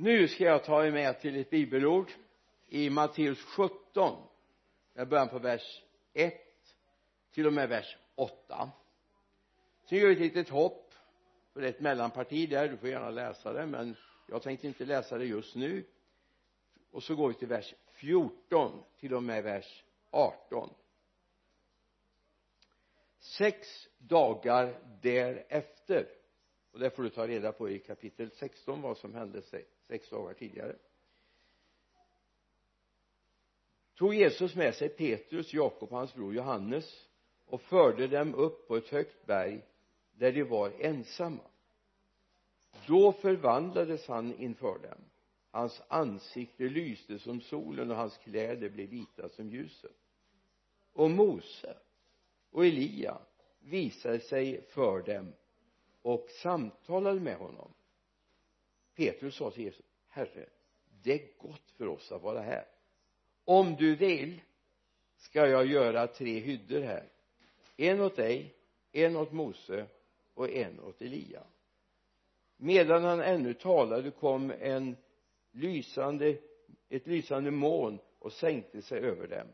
nu ska jag ta er med till ett bibelord i Matteus 17 jag börjar på vers 1 till och med vers 8 sen gör vi ett litet hopp för det är ett mellanparti där du får gärna läsa det men jag tänkte inte läsa det just nu. Och så går vi till vers 14 till och med vers 18 sex dagar därefter och det får du ta reda på i kapitel 16 vad som hände sex dagar tidigare. Tog Jesus med sig Petrus, Jakob och hans bror Johannes och förde dem upp på ett högt berg där de var ensamma. Då förvandlades han inför dem. Hans ansikte lyste som solen och hans kläder blev vita som ljuset. Och Mose och Elia visade sig för dem och samtalade med honom. Petrus sa till Jesus herre det är gott för oss att vara här. Om du vill ska jag göra tre hyddor här. En åt dig en åt Mose och en åt Elia. Medan han ännu talade kom en lysande ett lysande moln och sänkte sig över dem.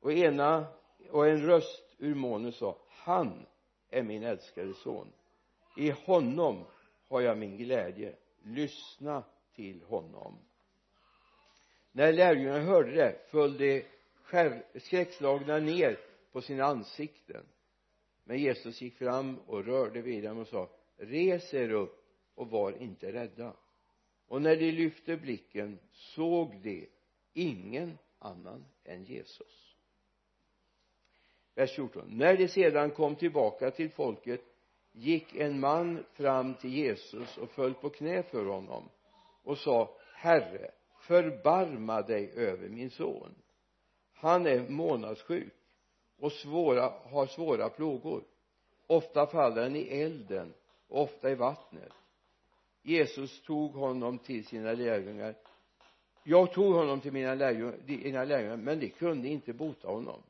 Och ena och en röst ur molnet sa han är min älskade son. I honom har jag min glädje. Lyssna till honom. När lärjungarna hörde det föll de skräckslagna ner på sina ansikten. Men Jesus gick fram och rörde vid dem och sa res er upp och var inte rädda. Och när de lyfte blicken såg de ingen annan än Jesus. Vers 14 när de sedan kom tillbaka till folket gick en man fram till Jesus och föll på knä för honom och sa herre förbarma dig över min son. Han är månadssjuk och svåra, har svåra plågor. Ofta faller han i elden och ofta i vattnet. Jesus tog honom till sina lärjungar. Jag tog honom till mina lärjungar, lärjungar men de kunde inte bota honom.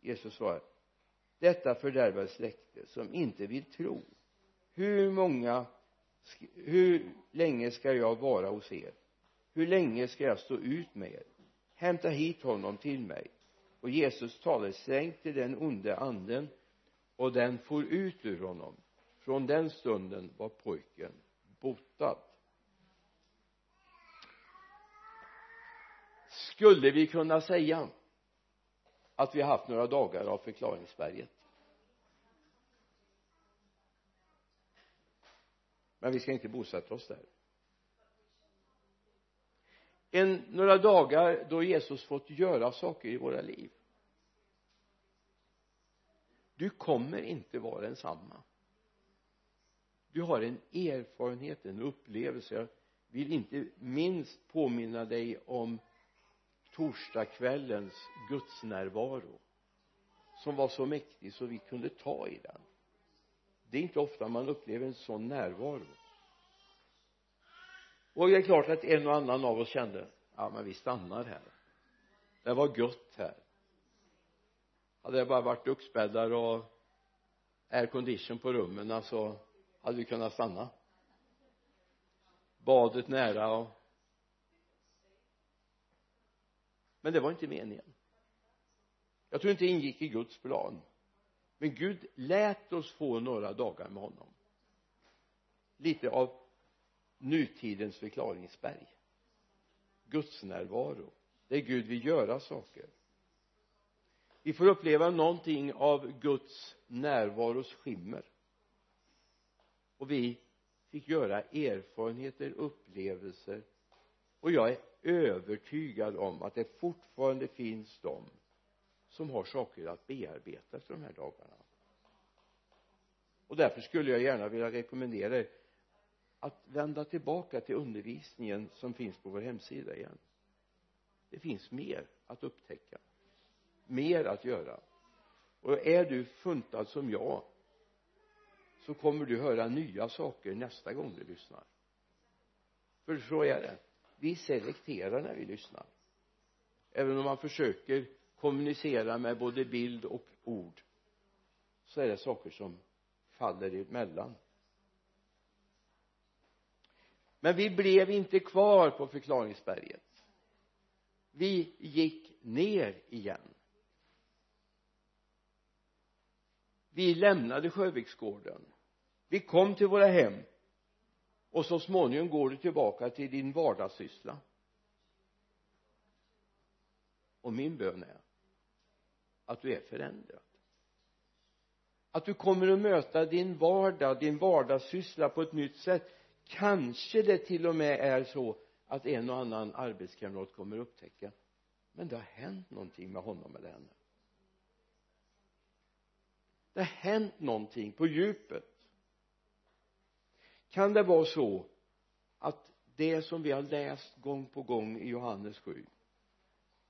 Jesus svarade detta fördärvade släkte som inte vill tro. Hur många hur länge ska jag vara hos er? Hur länge ska jag stå ut med er? Hämta hit honom till mig. Och Jesus talade strängt till den onde anden och den for ut ur honom. Från den stunden var pojken botad. Skulle vi kunna säga att vi har haft några dagar av förklaringsberget. Men vi ska inte bosätta oss där. En, några dagar då Jesus fått göra saker i våra liv. Du kommer inte vara densamma du har en erfarenhet, en upplevelse. Jag vill inte minst påminna dig om torsdagskvällens gudsnärvaro som var så mäktig så vi kunde ta i den. Det är inte ofta man upplever en sån närvaro. Och det är klart att en och annan av oss kände ja men vi stannar här. Det var gött här. Hade det bara varit duxbäddar och aircondition på rummen så hade vi kunnat stanna. Badet nära och men det var inte meningen. Jag tror inte det ingick i Guds plan. Men Gud lät oss få några dagar med honom. Lite av nutidens förklaringsberg. Guds närvaro. Är Gud vill göra saker. Vi får uppleva någonting av Guds närvaros skimmer. Och vi fick göra erfarenheter, upplevelser och jag är övertygad om att det fortfarande finns de som har saker att bearbeta efter de här dagarna. Och därför skulle jag gärna vilja rekommendera er att vända tillbaka till undervisningen som finns på vår hemsida igen. Det finns mer att upptäcka mer att göra. Och är du funtad som jag så kommer du höra nya saker nästa gång du lyssnar. För så är det vi selekterar när vi lyssnar. Även om man försöker kommunicera med både bild och ord så är det saker som faller emellan. Men vi blev inte kvar på förklaringsberget. Vi gick ner igen. Vi lämnade Sjöviksgården. Vi kom till våra hem och så småningom går du tillbaka till din vardagssyssla. Och min bön är att du är förändrad. Att du kommer att möta din vardag, din vardagssyssla på ett nytt sätt. Kanske det till och med är så att en och annan arbetskamrat kommer att upptäcka men det har hänt någonting med honom eller henne. Det har hänt någonting på djupet kan det vara så att det som vi har läst gång på gång i Johannes 7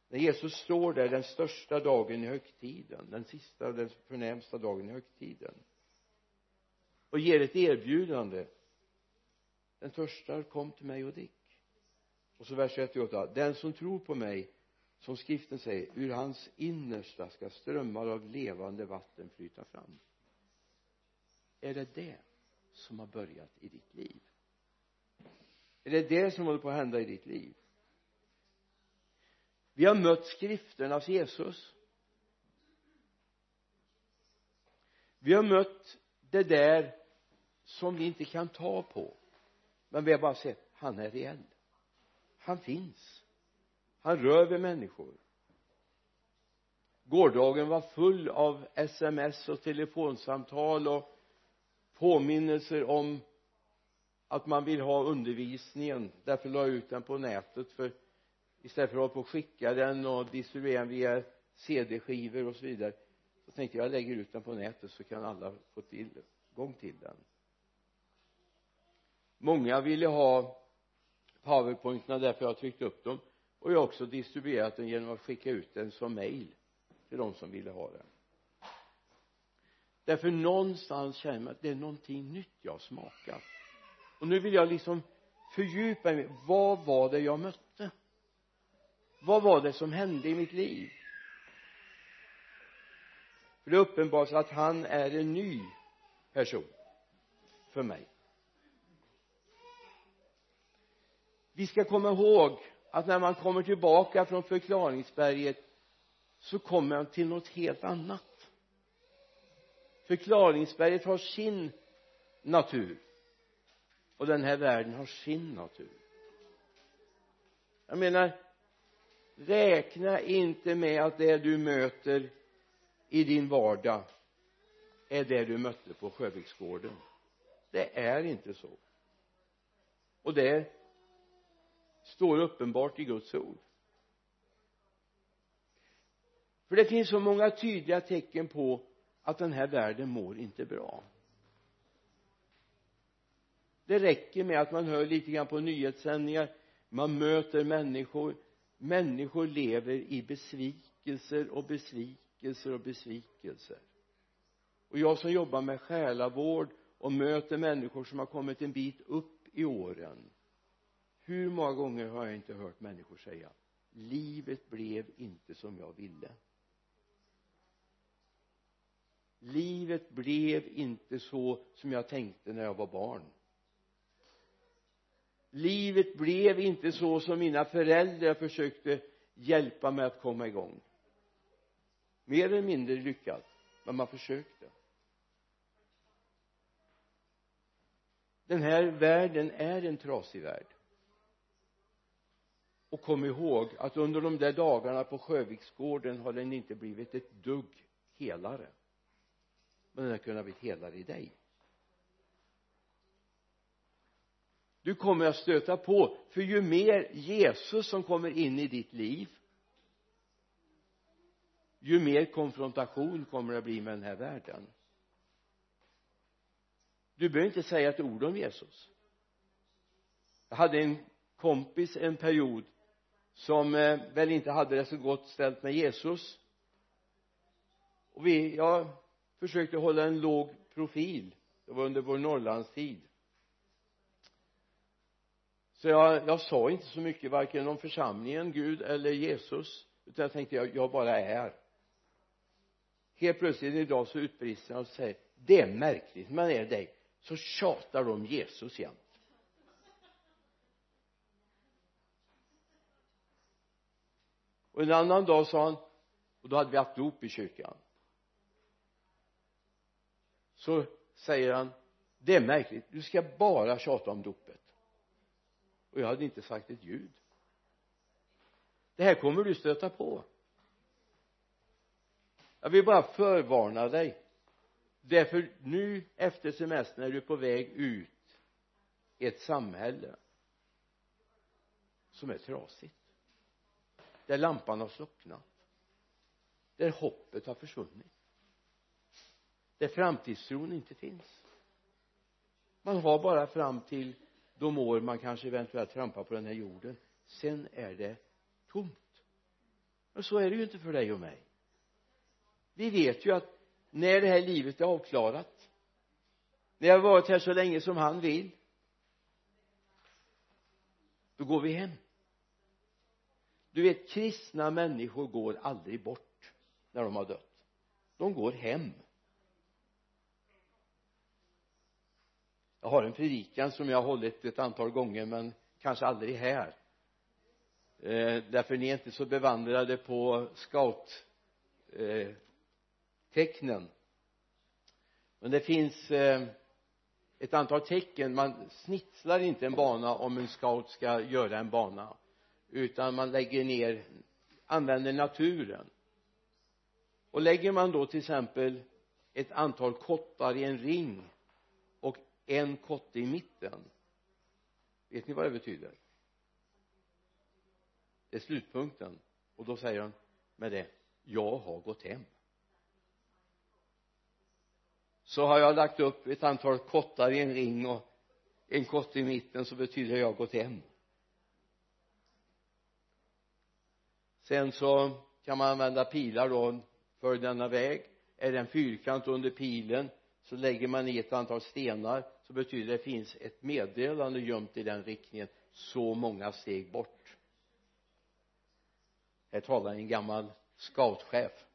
när Jesus står där den största dagen i högtiden den sista, den förnämsta dagen i högtiden och ger ett erbjudande den törstar kom till mig och drick. Och så vers 38 den som tror på mig som skriften säger ur hans innersta ska strömmar av levande vatten flyta fram. Är det det? Som har börjat i ditt liv? Är det det som håller på att hända i ditt liv? Vi har mött skrifternas Jesus. Vi har mött det där som vi inte kan ta på. Men vi har bara sett han är reell. Han finns. Han rör vid människor. Gårdagen var full av sms och telefonsamtal och påminnelser om att man vill ha undervisningen. Därför la jag ut den på nätet för istället för att hålla på och skicka den och distribuera den via cd-skivor och så vidare så tänkte jag jag lägger ut den på nätet så kan alla få tillgång till den. Många ville ha powerpointerna därför jag har tryckt upp dem. Och jag har också distribuerat den genom att skicka ut den som mail till de som ville ha den därför någonstans känner man att det är någonting nytt jag smakar. Smakat och nu vill jag liksom fördjupa mig. Vad var det jag mötte? Vad var det som hände i mitt liv? För det är uppenbart att han är en ny person för mig. Vi ska komma ihåg att när man kommer tillbaka från förklaringsberget så kommer man till något helt annat förklaringsberget har sin natur. Och den här världen har sin natur. Jag menar räkna inte med att det du möter i din vardag är det du mötte på Sjöviksgården. Det är inte så. Och det står uppenbart i Guds ord. För det finns så många tydliga tecken på att den här världen mår inte bra. Det räcker med att man hör lite grann på nyhetssändningar man möter människor människor lever i besvikelser och besvikelser och besvikelser. Och jag som jobbar med själavård och möter människor som har kommit en bit upp i åren hur många gånger har jag inte hört människor säga livet blev inte som jag ville livet blev inte så som jag tänkte när jag var barn. Livet blev inte så som mina föräldrar försökte hjälpa mig att komma igång. Mer eller mindre lyckat men man försökte. Den här världen är en trasig värld. Och kom ihåg att under de där dagarna på Sjöviksgården har den inte blivit ett dugg helare men den har kunnat bli helare i dig. Du kommer att stöta på för ju mer Jesus som kommer in i ditt liv ju mer konfrontation kommer det att bli med den här världen. Du behöver inte säga ett ord om Jesus. Jag hade en kompis en period som eh, väl inte hade det så gott ställt med Jesus. Och vi, jag försökte hålla en låg profil. Det var under vår norrlandstid. Så jag, jag sa inte så mycket varken om församlingen, Gud eller Jesus utan jag tänkte jag, jag bara är. Helt plötsligt idag så utbrister han och säger det är märkligt man är dig. Så tjatar de om Jesus jämt och en annan dag sa han och då hade vi haft dop i kyrkan så säger han det är märkligt du ska bara tjata om dopet. Och jag hade inte sagt ett ljud. Det här kommer du stöta på. Jag vill bara förvarna dig. Därför nu efter semestern är du på väg ut i ett samhälle som är trasigt där lampan har slocknat där hoppet har försvunnit där framtidstron inte finns. Man har bara fram till de år man kanske eventuellt trampar på den här jorden. Sen är det tomt. Men så är det ju inte för dig och mig. Vi vet ju att när det här livet är avklarat när jag har varit här så länge som han vill då går vi hem. Du vet kristna människor går aldrig bort när de har dött. De går hem. Jag har en predikan som jag har hållit ett antal gånger men kanske aldrig här. Eh, därför ni är inte så bevandrade på scout eh, tecknen men det finns eh, ett antal tecken. Man snitslar inte en bana om en scout ska göra en bana utan man lägger ner använder naturen. Och lägger man då till exempel ett antal kottar i en ring en kotte i mitten. Vet ni vad det betyder? Det är slutpunkten. Och då säger han med det jag har gått hem. Så har jag lagt upp ett antal kottar i en ring och en kotte i mitten så betyder det jag har gått hem. Sen så kan man använda pilar då för denna väg. Är det en fyrkant under pilen så lägger man i ett antal stenar så betyder det att det finns ett meddelande gömt i den riktningen så många steg bort. Här talar en gammal scoutchef.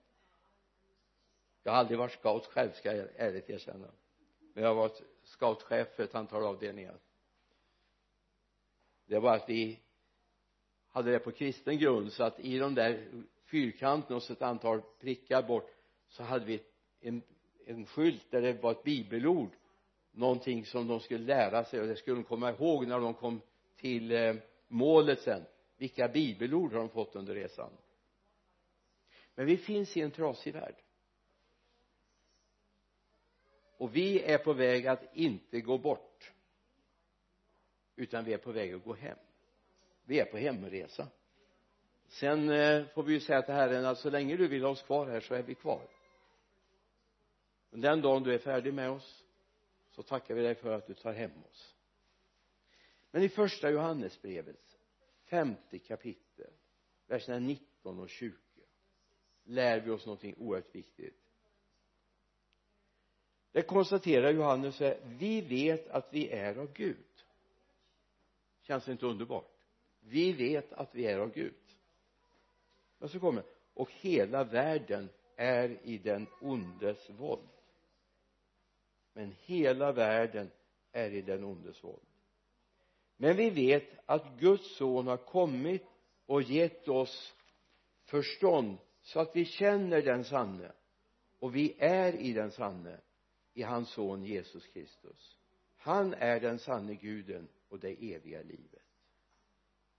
Jag har aldrig varit scout själv ska jag ärligt erkänna. Men jag har varit scoutchef för ett antal avdelningar. Det var att vi hade det på kristen grund så att i de där fyrkanterna och så ett antal prickar bort så hade vi en, en skylt där det var ett bibelord någonting som de skulle lära sig. Och det skulle de komma ihåg när de kom till eh, målet sen. Vilka bibelord har de fått under resan? Men vi finns i en trasig värld. Och vi är på väg att inte gå bort utan vi är på väg att gå hem. Vi är på hemresa. Sen eh, får vi ju säga till Herren att så länge du vill ha oss kvar här så är vi kvar. Den dagen du är färdig med oss så tackar vi dig för att du tar hem oss. Men i första Johannesbrevets femte kapitel verserna 19 och 20 lär vi oss någonting oerhört viktigt. Det konstaterar Johannes här vi vet att vi är av Gud. Känns det inte underbart? Vi vet att vi är av Gud. Men så kommer och hela världen är i den ondes våld men hela världen är i den ondes våld. Men vi vet att Guds son har kommit och gett oss förstånd så att vi känner den sanne. Och vi är i den sanne i hans son Jesus Kristus. Han är den sanne guden och det eviga livet.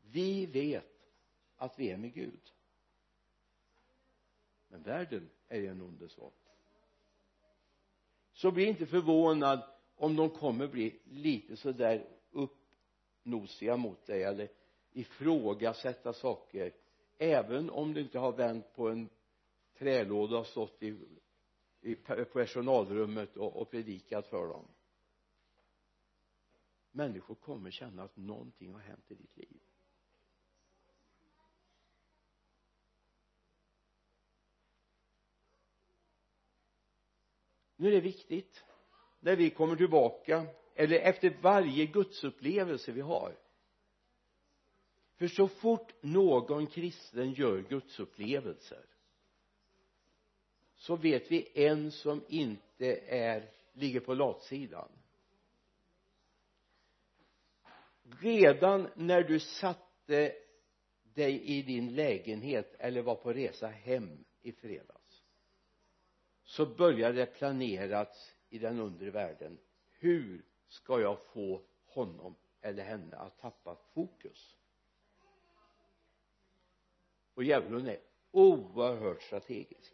Vi vet att vi är med Gud. Men världen är i en ondes våld så bli inte förvånad om de kommer bli lite sådär uppnosiga mot dig eller ifrågasätta saker även om du inte har vänt på en trälåda och stått i, i personalrummet och, och predikat för dem. Människor kommer känna att någonting har hänt i ditt liv. Nu är det viktigt när vi kommer tillbaka eller efter varje gudsupplevelse vi har. För så fort någon kristen gör gudsupplevelser så vet vi en som inte är ligger på latsidan. Redan när du satte dig i din lägenhet eller var på resa hem i fredags så började det planeras i den undre världen. Hur ska jag få honom eller henne att tappa fokus? Och djävulen är oerhört strategisk.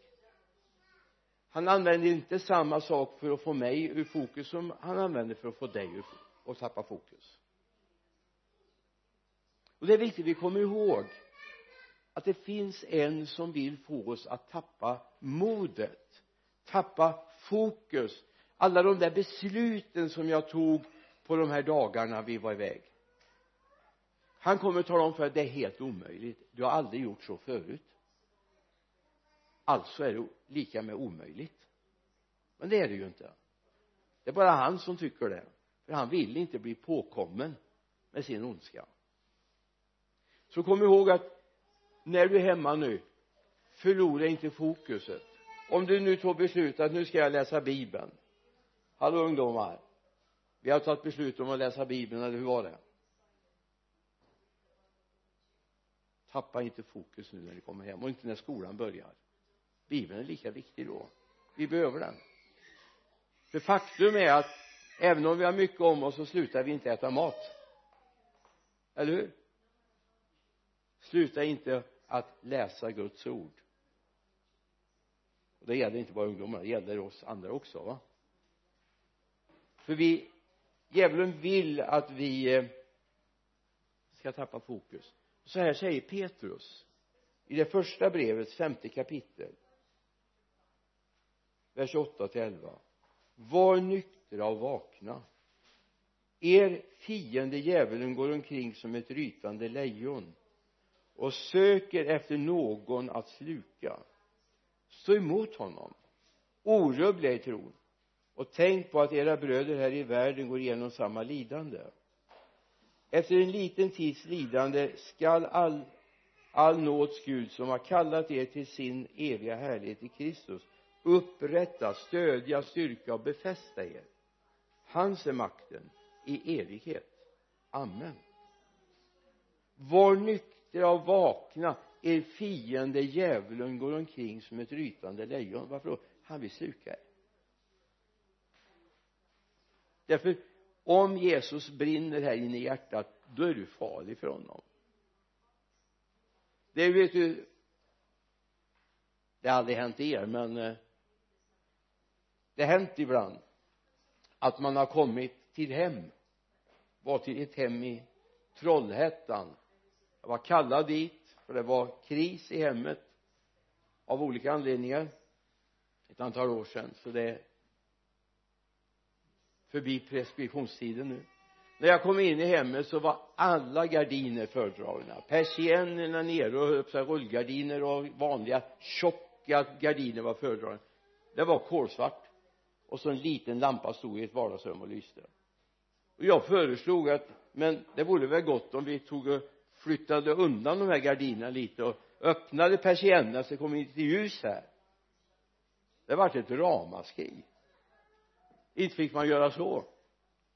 Han använder inte samma sak för att få mig ur fokus som han använder för att få dig ur och tappa fokus. Och det är viktigt att vi kommer ihåg att det finns en som vill få oss att tappa modet tappa fokus. Alla de där besluten som jag tog på de här dagarna vi var iväg. Han kommer att tala om för dig det är helt omöjligt. Du har aldrig gjort så förut. Alltså är det lika med omöjligt. Men det är det ju inte. Det är bara han som tycker det. För han vill inte bli påkommen med sin ondska. Så kom ihåg att när du är hemma nu förlora inte fokuset om du nu tog beslut att nu ska jag läsa bibeln. Hallå ungdomar. Vi har tagit beslut om att läsa bibeln eller hur var det? Tappa inte fokus nu när ni kommer hem och inte när skolan börjar. Bibeln är lika viktig då. Vi behöver den. För faktum är att även om vi har mycket om oss så slutar vi inte äta mat. Eller hur? Sluta inte att läsa Guds ord och det gäller inte bara ungdomar det gäller oss andra också va? För vi djävulen vill att vi eh, ska tappa fokus. Så här säger Petrus i det första brevets femte kapitel vers 8 till 11 var nyktra och vakna. Er fiende djävulen går omkring som ett rytande lejon och söker efter någon att sluka stå emot honom. Orubbliga i tron. Och tänk på att era bröder här i världen går igenom samma lidande. Efter en liten tids lidande skall all all nåds Gud som har kallat er till sin eviga härlighet i Kristus upprätta, stödja, styrka och befästa er. Hans är makten i evighet. Amen. Var nyktra och vakna er fiende djävulen går omkring som ett rytande lejon. Varför då? Han vill sluka er. Därför om Jesus brinner här inne i hjärtat då är du farlig för honom. Det vet du det har aldrig hänt er men eh, det har hänt ibland att man har kommit till hem var till ett hem i Trollhättan. Jag var kallad dit för det var kris i hemmet av olika anledningar. Ett antal år sedan. Så det är förbi preskriptionstiden nu. När jag kom in i hemmet så var alla gardiner fördragna. Persiennerna nere och rullgardiner och vanliga tjocka gardiner var fördragna. Det var kolsvart. Och så en liten lampa stod i ett vardagsrum och lyste. Och jag föreslog att men det vore väl gott om vi tog och flyttade undan de här gardinerna lite och öppnade persiennerna så det kom lite ljus här. Det vart ett ramaskri. Inte fick man göra så.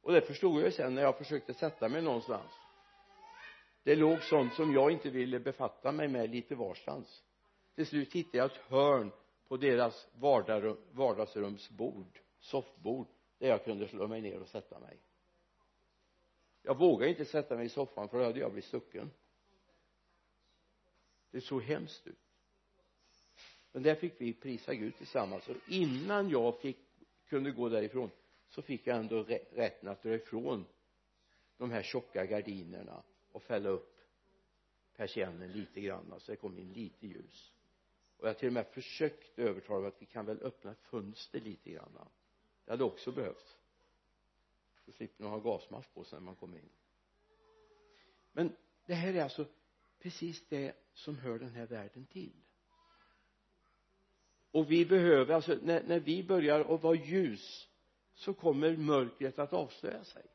Och det förstod jag sen när jag försökte sätta mig någonstans. Det låg sånt som jag inte ville befatta mig med lite varstans. Till slut hittade jag ett hörn på deras vardagsrumsbord soffbord där jag kunde slå mig ner och sätta mig jag vågade inte sätta mig i soffan för då hade jag blivit stucken. Det såg hemskt ut. Men där fick vi prisa Gud tillsammans och innan jag fick kunde gå därifrån så fick jag ändå rätten att dra ifrån de här tjocka gardinerna och fälla upp persiennen lite grann så det kom in lite ljus. Och jag till och med försökt övertala att vi kan väl öppna ett fönster lite grann. Det hade också behövts så slipper man ha gasmask på sig när man kommer in. Men det här är alltså precis det som hör den här världen till. Och vi behöver alltså när, när vi börjar att vara ljus så kommer mörkret att avslöja sig.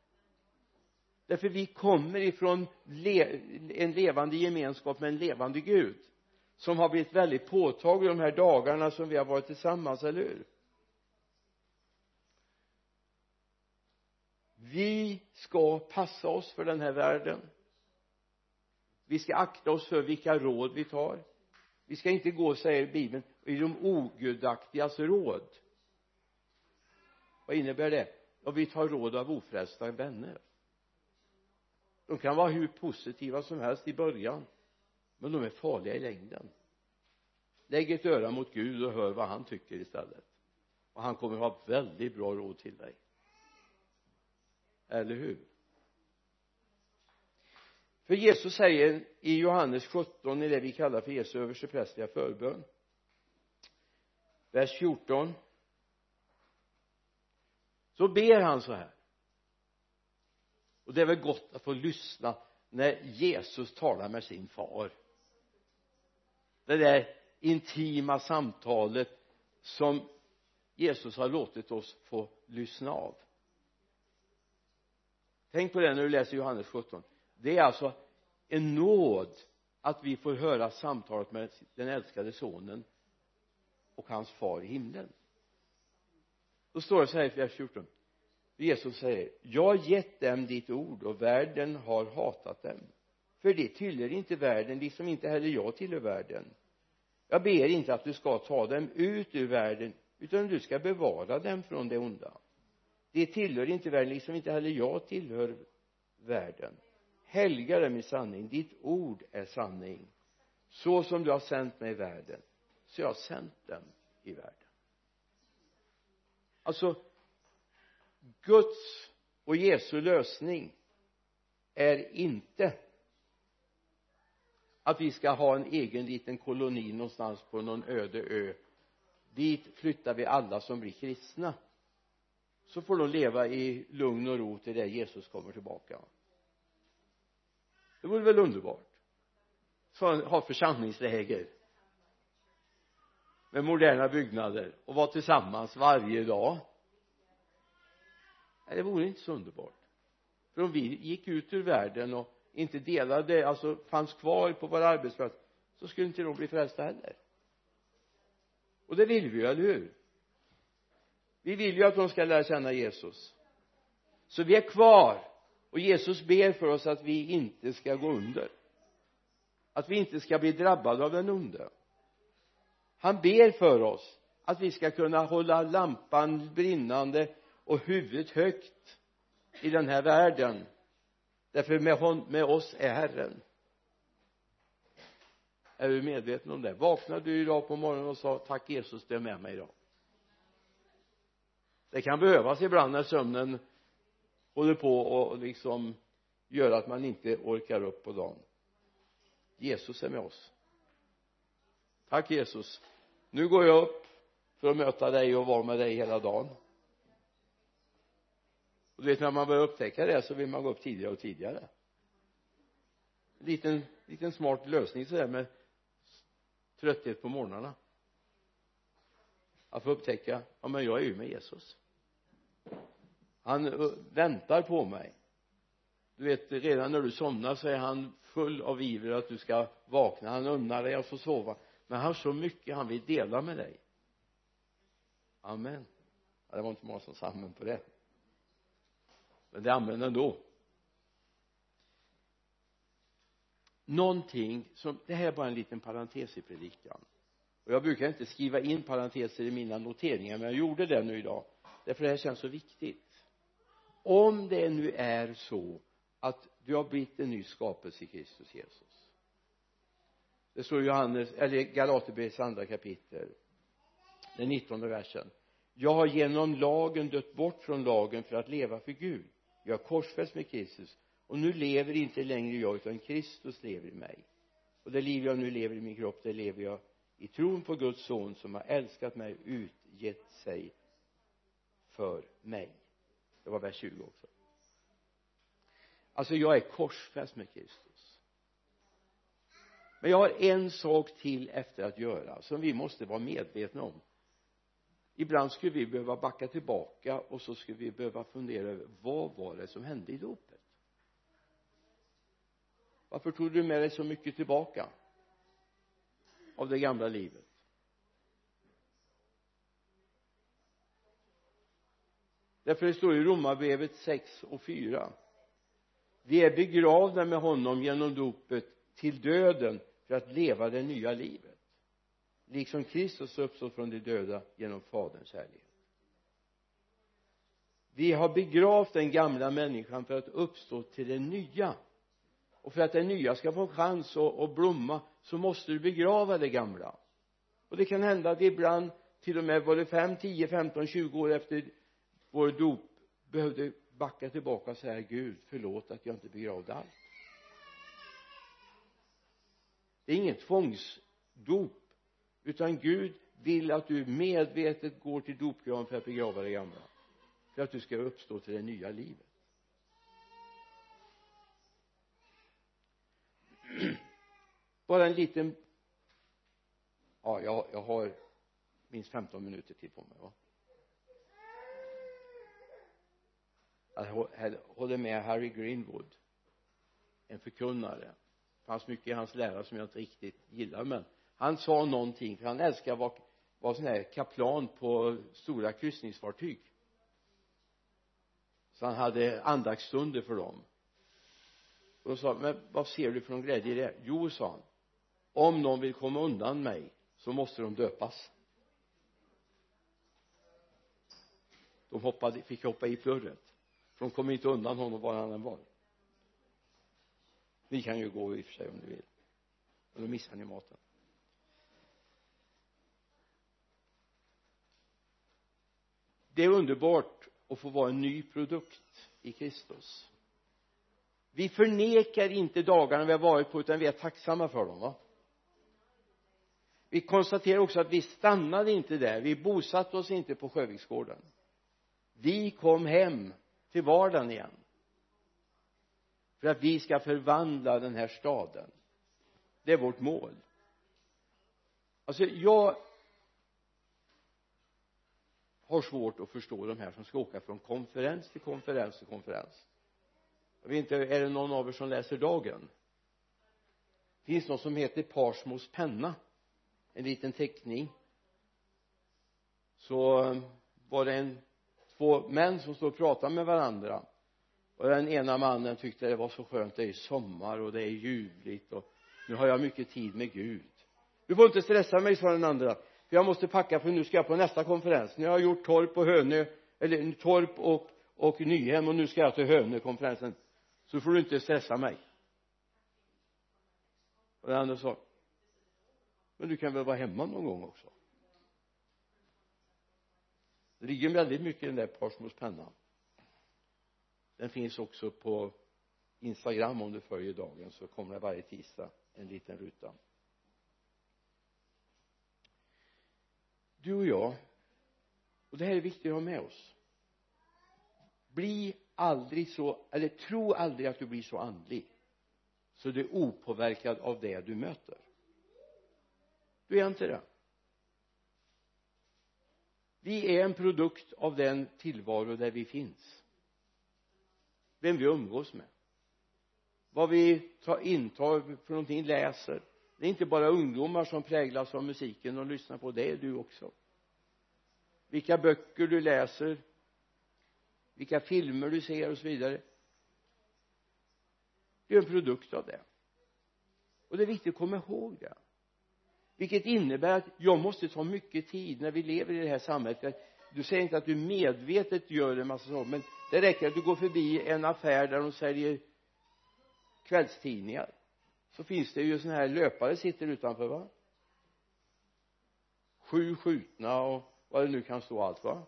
Därför vi kommer ifrån le, en levande gemenskap med en levande Gud som har blivit väldigt påtaglig de här dagarna som vi har varit tillsammans, eller hur? Vi ska passa oss för den här världen. Vi ska akta oss för vilka råd vi tar. Vi ska inte gå säger bibeln i de ogudaktigas råd. Vad innebär det? Ja vi tar råd av ofrälsta vänner. De kan vara hur positiva som helst i början men de är farliga i längden. Lägg ett öra mot Gud och hör vad han tycker istället. Och han kommer att ha väldigt bra råd till dig eller hur? För Jesus säger i Johannes 17 i det vi kallar för Jesu översteprästliga förbön vers 14 så ber han så här. Och det är väl gott att få lyssna när Jesus talar med sin far. Det där intima samtalet som Jesus har låtit oss få lyssna av tänk på det när du läser Johannes 17 det är alltså en nåd att vi får höra samtalet med den älskade sonen och hans far i himlen. Då står det så här i vers 14 Jesus säger jag har gett dem ditt ord och världen har hatat dem. För det tillhör inte världen liksom inte heller jag tillhör världen. Jag ber inte att du ska ta dem ut ur världen utan du ska bevara dem från det onda de tillhör inte världen liksom inte heller jag tillhör världen. Helga dem i sanning. Ditt ord är sanning. Så som du har sänt mig i världen så jag har sänt dem i världen. Alltså Guds och Jesu lösning är inte att vi ska ha en egen liten koloni någonstans på någon öde ö. Dit flyttar vi alla som blir kristna så får de leva i lugn och ro till det Jesus kommer tillbaka. Det vore väl underbart. Så ha församlingsläger med moderna byggnader och vara tillsammans varje dag. Nej det vore inte så underbart. För om vi gick ut ur världen och inte delade alltså fanns kvar på vår arbetsplats så skulle inte de bli frälsta heller. Och det vill vi ju, eller hur? Vi vill ju att de ska lära känna Jesus. Så vi är kvar. Och Jesus ber för oss att vi inte ska gå under. Att vi inte ska bli drabbade av den onde han ber för oss att vi ska kunna hålla lampan brinnande och huvudet högt i den här världen. Därför med, hon, med oss är Herren. Är du medveten om det? Vaknade du idag på morgonen och sa tack Jesus du är med mig idag det kan behövas ibland när sömnen håller på och liksom gör att man inte orkar upp på dagen. Jesus är med oss. Tack Jesus. Nu går jag upp för att möta dig och vara med dig hela dagen. Och du vet när man börjar upptäcka det så vill man gå upp tidigare och tidigare. En liten, liten smart lösning sådär med trötthet på morgnarna. Att få upptäcka ja men jag är ju med Jesus han eh, väntar på mig. Du vet redan när du somnar så är han full av iver att du ska vakna. Han unnar dig att få sova. Men han har så mycket han vill dela med dig. Amen. Ja, det var inte många som sa amen på det. Men det är amen ändå. Någonting som det här är bara en liten parentes i predikan. Och jag brukar inte skriva in parenteser i mina noteringar men jag gjorde det nu idag därför det här känns så viktigt. Om det nu är så att du har blivit en ny skapelse i Kristus Jesus. Det står i Johannes eller Galaterbrevets andra kapitel den nittonde versen. Jag har genom lagen dött bort från lagen för att leva för Gud. Jag har korsfäst med Kristus. Och nu lever inte längre jag utan Kristus lever i mig. Och det liv jag nu lever i min kropp det lever jag i tron på Guds son som har älskat mig och utgett sig för mig. Det var vers 20 också. Alltså jag är korsfäst med Kristus. Men jag har en sak till efter att göra som vi måste vara medvetna om. Ibland skulle vi behöva backa tillbaka och så skulle vi behöva fundera över vad var det som hände i dopet? Varför tog du med dig så mycket tillbaka av det gamla livet? Därför det står i romarbrevet 6 och 4 vi är begravda med honom genom dopet till döden för att leva det nya livet. Liksom Kristus uppstått från de döda genom faderns härlighet. Vi har begravt den gamla människan för att uppstå till det nya. Och för att det nya ska få en chans att, blomma så måste du begrava det gamla. Och det kan hända att ibland till och med både 5, 10, 15, 20 år efter vår dop behövde backa tillbaka och säga Gud förlåt att jag inte begravde allt det är ingen tvångsdop utan Gud vill att du medvetet går till dopgraven för att begrava det gamla för att du ska uppstå till det nya livet. Bara en liten ja jag, jag har minst 15 minuter till på mig va? Alltså, jag håller med Harry Greenwood. En förkunnare. Det fanns mycket i hans lära som jag inte riktigt gillar men han sa någonting för han älskar att vara, vara sån här kaplan på stora kryssningsfartyg. Så han hade andaktsstunder för dem. Och då sa men vad ser du för någon glädje i det? Jo sa han om någon vill komma undan mig så måste de döpas. De hoppade, fick hoppa i plurret för de kommer inte undan honom var han än var. Ni kan ju gå i och för sig om ni vill. Men då missar ni maten. Det är underbart att få vara en ny produkt i Kristus. Vi förnekar inte dagarna vi har varit på utan vi är tacksamma för dem va? Vi konstaterar också att vi stannade inte där. Vi bosatte oss inte på Sjöviksgården. Vi kom hem till vardagen igen. För att vi ska förvandla den här staden. Det är vårt mål. Alltså jag har svårt att förstå de här som ska åka från konferens till konferens till konferens. Jag vet inte, är det någon av er som läser Dagen? Det finns något som heter Parsmos penna? En liten teckning. Så eh, var det en två män som stod och pratade med varandra. Och den ena mannen tyckte det var så skönt det är sommar och det är ljuvligt och nu har jag mycket tid med Gud. Du får inte stressa mig sa den andra. För jag måste packa för nu ska jag på nästa konferens. Nu har jag gjort Torp och Hönö eller Torp och, och Nyhem och nu ska jag till hönökonferensen. Så får du inte stressa mig. Och den andra sa men du kan väl vara hemma någon gång också? Det ligger väldigt mycket i den där Parsmos pennan den finns också på Instagram. Om du följer dagen så kommer det varje tisdag en liten ruta. Du och jag och det här är viktigt att ha med oss. Bli aldrig så eller tro aldrig att du blir så andlig så du är opåverkad av det du möter. Du är inte det vi är en produkt av den tillvaro där vi finns. Vem vi umgås med. Vad vi tar, intar för någonting läser. Det är inte bara ungdomar som präglas av musiken. Och lyssnar på det är du också. Vilka böcker du läser. Vilka filmer du ser och så vidare. Det är en produkt av det. Och det är viktigt att komma ihåg det vilket innebär att jag måste ta mycket tid när vi lever i det här samhället. Du säger inte att du medvetet gör en massa saker men det räcker att du går förbi en affär där de säljer kvällstidningar. Så finns det ju sådana här löpare sitter utanför va? Sju skjutna och vad det nu kan stå allt va?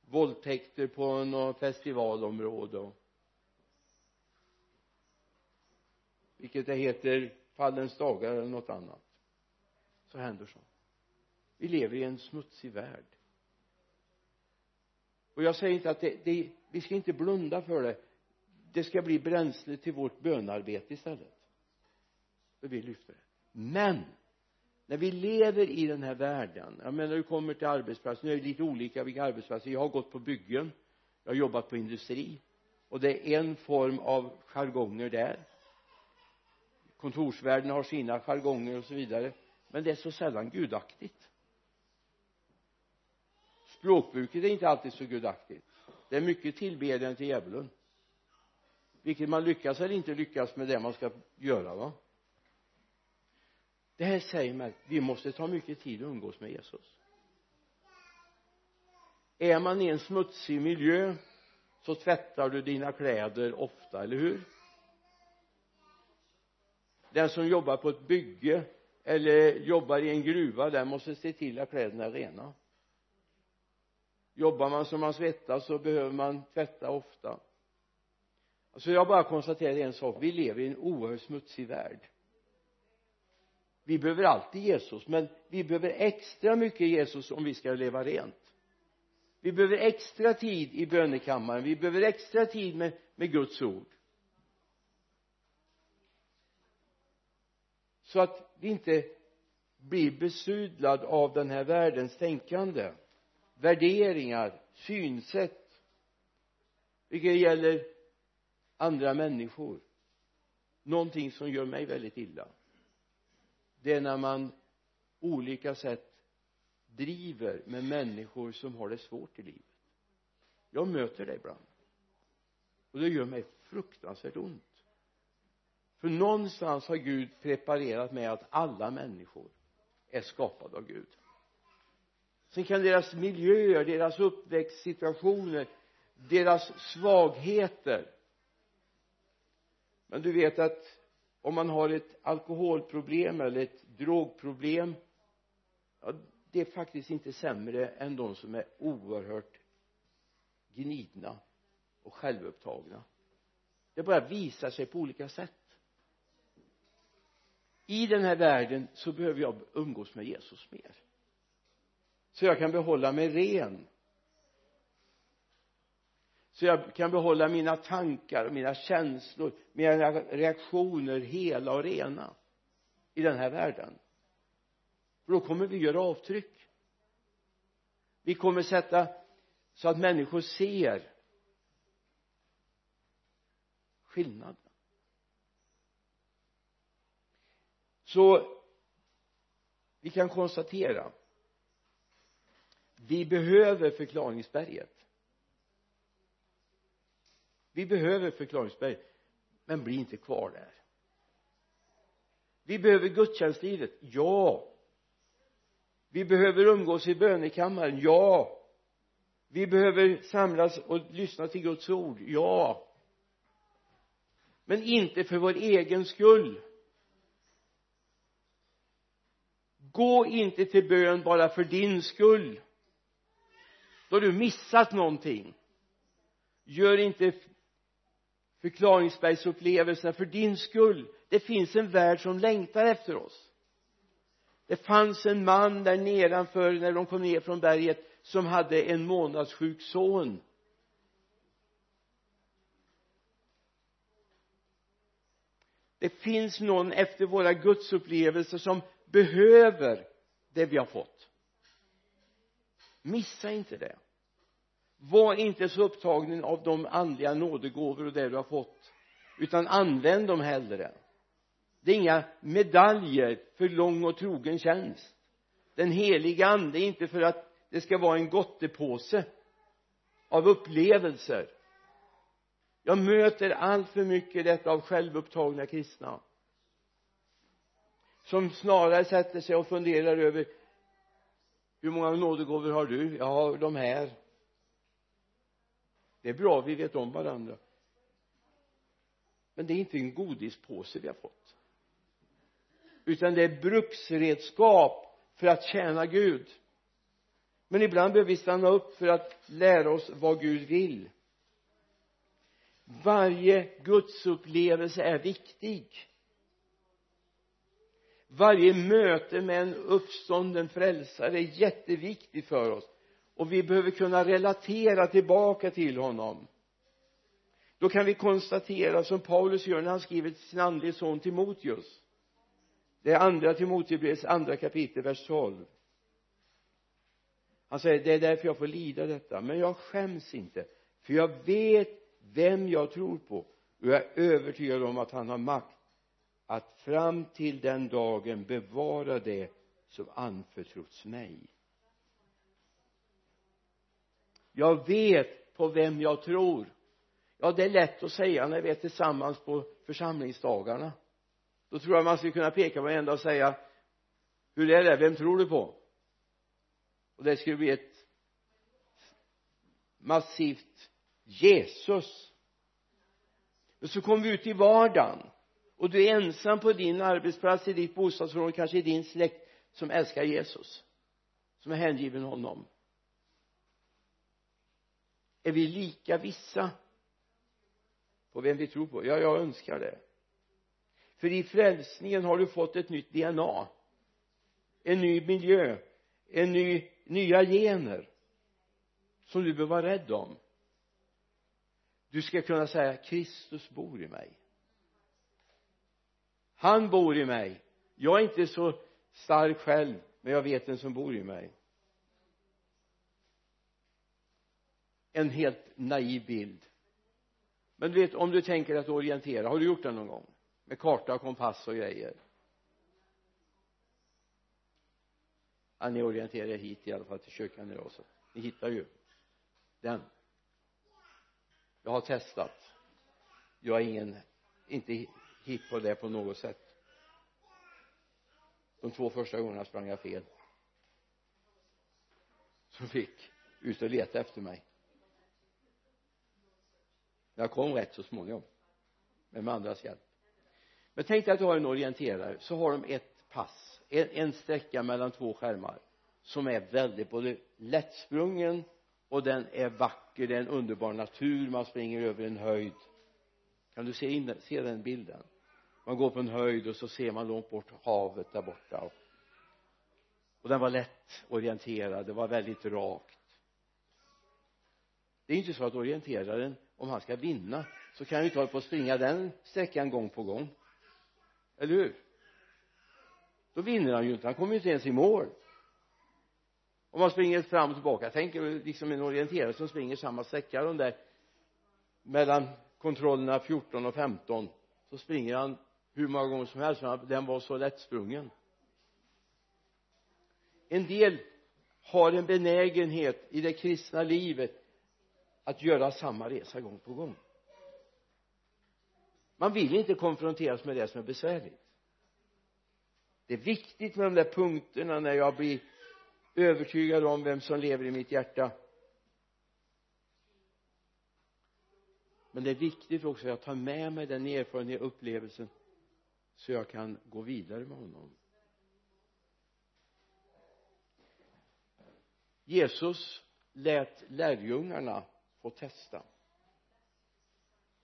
Våldtäkter på något festivalområde och vilket det heter fallens dagar eller något annat så händer så vi lever i en smutsig värld. Och jag säger inte att det, det, vi ska inte blunda för det. Det ska bli bränsle till vårt bönarbete istället. För vi lyfter det. Men när vi lever i den här världen jag menar du kommer till arbetsplatsen nu är det lite olika vilka arbetsplatser. Jag har gått på byggen. Jag har jobbat på industri. Och det är en form av jargonger där kontorsvärlden har sina jargonger och så vidare men det är så sällan gudaktigt. Språkbruket är inte alltid så gudaktigt. Det är mycket tillbedjan till djävulen. Vilket man lyckas eller inte lyckas med det man ska göra va? Det här säger mig vi måste ta mycket tid att umgås med Jesus. Är man i en smutsig miljö så tvättar du dina kläder ofta, eller hur? Den som jobbar på ett bygge eller jobbar i en gruva den måste se till att kläderna är rena. Jobbar man som man svettas så behöver man tvätta ofta. Alltså jag bara konstaterar en sak. Vi lever i en oerhört smutsig värld. Vi behöver alltid Jesus men vi behöver extra mycket Jesus om vi ska leva rent. Vi behöver extra tid i bönekammaren. Vi behöver extra tid med, med Guds ord. Så att vi inte blir besudlad av den här världens tänkande. Värderingar synsätt vilket gäller andra människor. Någonting som gör mig väldigt illa. Det är när man olika sätt driver med människor som har det svårt i livet. Jag möter det ibland. Och det gör mig fruktansvärt ont för någonstans har Gud preparerat med att alla människor är skapade av Gud. Sen kan deras miljöer, deras uppväxtsituationer deras svagheter. Men du vet att om man har ett alkoholproblem eller ett drogproblem ja, det är faktiskt inte sämre än de som är oerhört gnidna och självupptagna. Det bara visar sig på olika sätt i den här världen så behöver jag umgås med Jesus mer. Så jag kan behålla mig ren. Så jag kan behålla mina tankar och mina känslor mina reaktioner hela och rena i den här världen. För då kommer vi göra avtryck. Vi kommer sätta så att människor ser skillnad. Så vi kan konstatera vi behöver förklaringsberget. Vi behöver förklaringsberget men bli inte kvar där. Vi behöver gudstjänstlivet ja. Vi behöver umgås i bönekammaren ja. Vi behöver samlas och lyssna till Guds ord ja. Men inte för vår egen skull. Gå inte till bön bara för din skull. Då har du missat någonting. Gör inte förklaringsbergsupplevelserna för din skull. Det finns en värld som längtar efter oss. Det fanns en man där nedanför när de kom ner från berget som hade en månadssjuk son. Det finns någon efter våra gudsupplevelser som behöver det vi har fått. Missa inte det. Var inte så upptagen av de andliga nådegåvor och det du har fått utan använd dem hellre. Det är inga medaljer för lång och trogen tjänst. Den heliga ande är inte för att det ska vara en gottepåse av upplevelser. Jag möter allt för mycket detta av självupptagna kristna som snarare sätter sig och funderar över hur många nådegåvor har du? Jag har de här. Det är bra vi vet om varandra. Men det är inte en godispåse vi har fått. Utan det är bruksredskap för att tjäna Gud. Men ibland behöver vi stanna upp för att lära oss vad Gud vill. Varje gudsupplevelse är viktig varje möte med en uppstånden frälsare är jätteviktigt för oss. Och vi behöver kunna relatera tillbaka till honom. Då kan vi konstatera som Paulus gör när han skriver till sin andlige son Timoteus. Det är andra Timoteusbrevets andra kapitel vers 12 han säger det är därför jag får lida detta. Men jag skäms inte för jag vet vem jag tror på. Och jag är övertygad om att han har makt att fram till den dagen bevara det som anförtrotts mig. Jag vet på vem jag tror. Ja det är lätt att säga när vi är tillsammans på församlingsdagarna. Då tror jag man skulle kunna peka på varenda och säga hur är det, vem tror du på? Och det skulle bli ett massivt Jesus. Men så kommer vi ut i vardagen och du är ensam på din arbetsplats, i ditt bostadsområde, kanske i din släkt som älskar Jesus som är hängiven honom. Är vi lika vissa på vem vi tror på? Ja jag önskar det. För i frälsningen har du fått ett nytt DNA en ny miljö. En ny, nya gener som du behöver vara rädd om. Du ska kunna säga Kristus bor i mig han bor i mig. Jag är inte så stark själv men jag vet en som bor i mig. En helt naiv bild. Men du vet om du tänker att orientera har du gjort det någon gång? Med karta och kompass och grejer? Ja, ni orienterar er hit i alla fall till kyrkan idag så ni hittar ju den. Jag har testat. Jag är ingen inte hit på det på något sätt. De två första gångerna sprang jag fel. Så fick ut och leta efter mig. Jag kom rätt så småningom men med andras hjälp. Men tänk dig att du har en orienterare så har de ett pass en, en sträcka mellan två skärmar som är väldigt både lättsprungen och den är vacker det är en underbar natur man springer över en höjd. Kan du se, in, se den bilden? Man går på en höjd och så ser man långt bort havet där borta. Och, och den var lätt orienterad det var väldigt rakt. Det är inte så att orienteraren om han ska vinna så kan han ju inte hålla på att springa den sträckan gång på gång. Eller hur? Då vinner han ju inte. Han kommer ju inte ens i mål. Om man springer fram och tillbaka. Tänk liksom en orienterare som springer samma sträcka de där mellan kontrollerna 14 och 15 så springer han hur många gånger som helst den var så lättsprungen en del har en benägenhet i det kristna livet att göra samma resa gång på gång. Man vill inte konfronteras med det som är besvärligt. Det är viktigt med de där punkterna när jag blir övertygad om vem som lever i mitt hjärta. Men det är viktigt också att jag tar med mig den erfarenheten och upplevelsen så jag kan gå vidare med honom. Jesus lät lärjungarna få testa.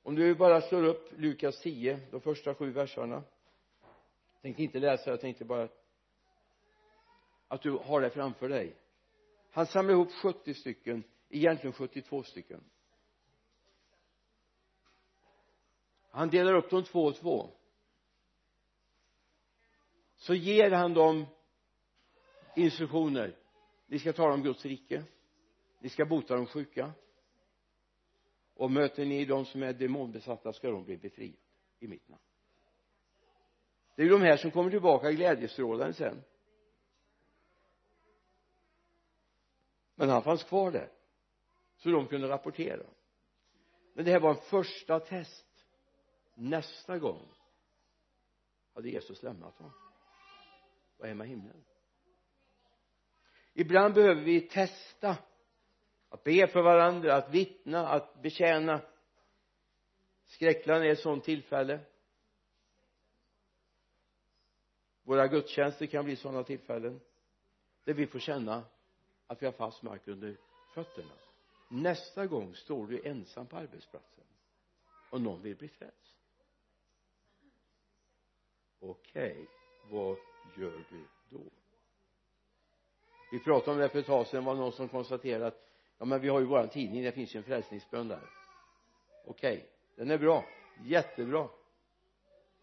Om du bara slår upp Lukas 10 de första sju verserna. Jag tänkte inte läsa jag tänkte bara att du har det framför dig. Han samlar ihop 70 stycken egentligen 72 stycken. Han delar upp dem två och två så ger han dem instruktioner. Ni ska tala om Guds rike. Ni ska bota de sjuka. Och möter ni de som är demonbesatta ska de bli befriade i mitt namn. Det är ju de här som kommer tillbaka glädjestrålande sen. Men han fanns kvar där så de kunde rapportera. Men det här var en första test. Nästa gång hade Jesus lämnat honom och är med himlen. Ibland behöver vi testa att be för varandra, att vittna, att betjäna. Skräckland är ett sådant tillfälle. Våra gudstjänster kan bli sådana tillfällen där vi får känna att vi har fast mark under fötterna. Nästa gång står du ensam på arbetsplatsen och någon vill bli frälst. Okej okay, vad gör du då? Vi pratade om det för ett tag sedan var någon som konstaterade att ja men vi har ju våran tidning det finns ju en frälsningsbön där. Okej okay, den är bra jättebra.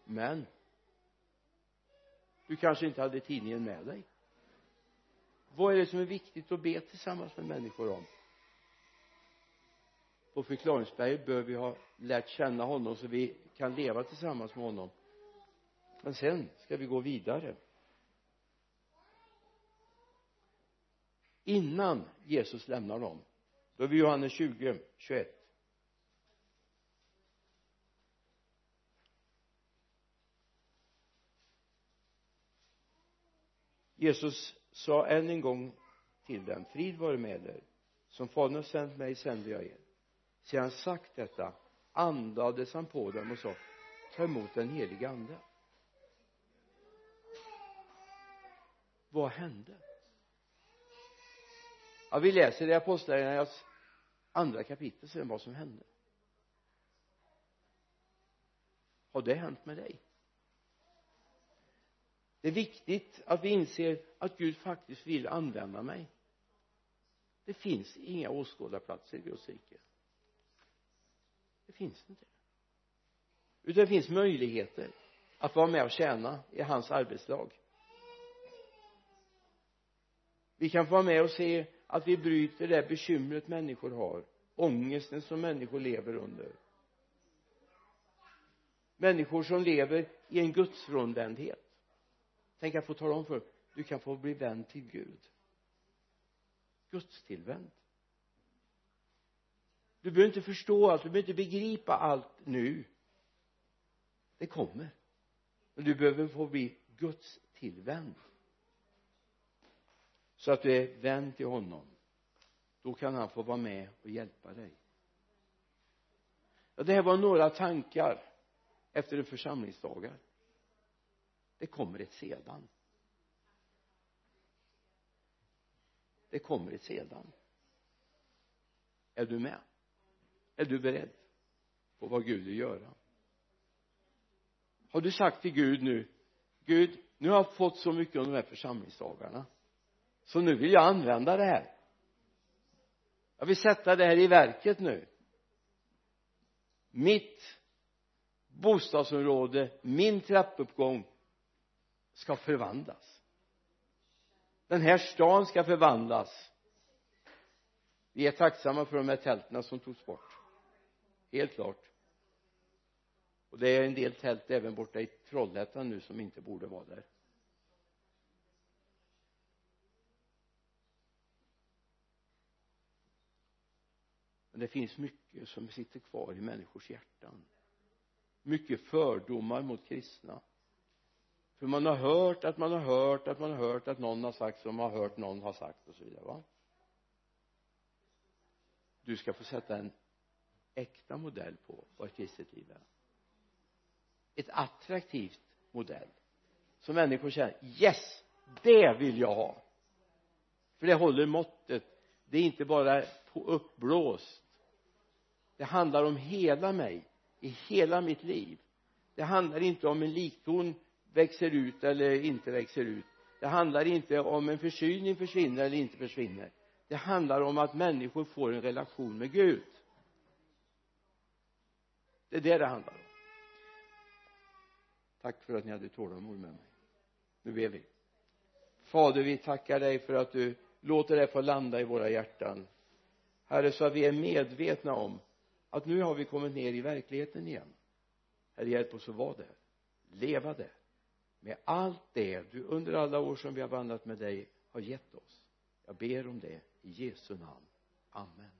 Men du kanske inte hade tidningen med dig. Vad är det som är viktigt att be tillsammans med människor om? På förklaringsberget bör vi ha lärt känna honom så vi kan leva tillsammans med honom. Men sen ska vi gå vidare. innan Jesus lämnar dem. Då är vi Johannes 20, 21 Jesus sa än en gång till dem frid vare med er. Som fadern har sänt mig sänder jag er. Sedan sagt detta andades han på dem och sa ta emot den helige ande. Vad hände? Ja vi läser i apostlagärningarnas andra kapitel sen vad som hände. Har det hänt med dig? Det är viktigt att vi inser att Gud faktiskt vill använda mig. Det finns inga åskådarplatser i Guds rike. Det finns inte. Utan det finns möjligheter att vara med och tjäna i hans arbetslag. Vi kan få vara med och se att vi bryter det bekymret människor har ångesten som människor lever under. Människor som lever i en gudsfrånvändhet. Tänk att få tala om för du kan få bli vän till Gud. Gudstillvänd. Du behöver inte förstå allt, du behöver inte begripa allt nu. Det kommer. Men du behöver få bli gudstillvänd så att du är vän till honom då kan han få vara med och hjälpa dig. Ja, det här var några tankar efter en församlingsdagar. Det kommer ett sedan. Det kommer ett sedan. Är du med? Är du beredd på vad Gud vill göra? Har du sagt till Gud nu Gud nu har jag fått så mycket av de här församlingsdagarna så nu vill jag använda det här. Jag vill sätta det här i verket nu. Mitt bostadsområde min trappuppgång ska förvandlas. Den här stan ska förvandlas. Vi är tacksamma för de här tälten som togs bort. Helt klart. Och det är en del tält även borta i Trollhättan nu som inte borde vara där. Men det finns mycket som sitter kvar i människors hjärtan. Mycket fördomar mot kristna. För man har hört att man har hört att man har hört att någon har sagt som man har hört någon har sagt och så vidare va? Du ska få sätta en äkta modell på vad ett kristet liv är. Ett attraktivt modell som människor känner yes det vill jag ha. För det håller måttet. Det är inte bara på uppblåst det handlar om hela mig i hela mitt liv. Det handlar inte om en likton växer ut eller inte växer ut. Det handlar inte om en förkylning försvinner eller inte försvinner. Det handlar om att människor får en relation med Gud. Det är det det handlar om. Tack för att ni hade tålamod med mig. Nu ber vi. Fader vi tackar dig för att du låter det få landa i våra hjärtan. Herre så att vi är medvetna om att nu har vi kommit ner i verkligheten igen. Herre hjälp oss att vara där leva där med allt det du under alla år som vi har vandrat med dig har gett oss. Jag ber om det i Jesu namn. Amen.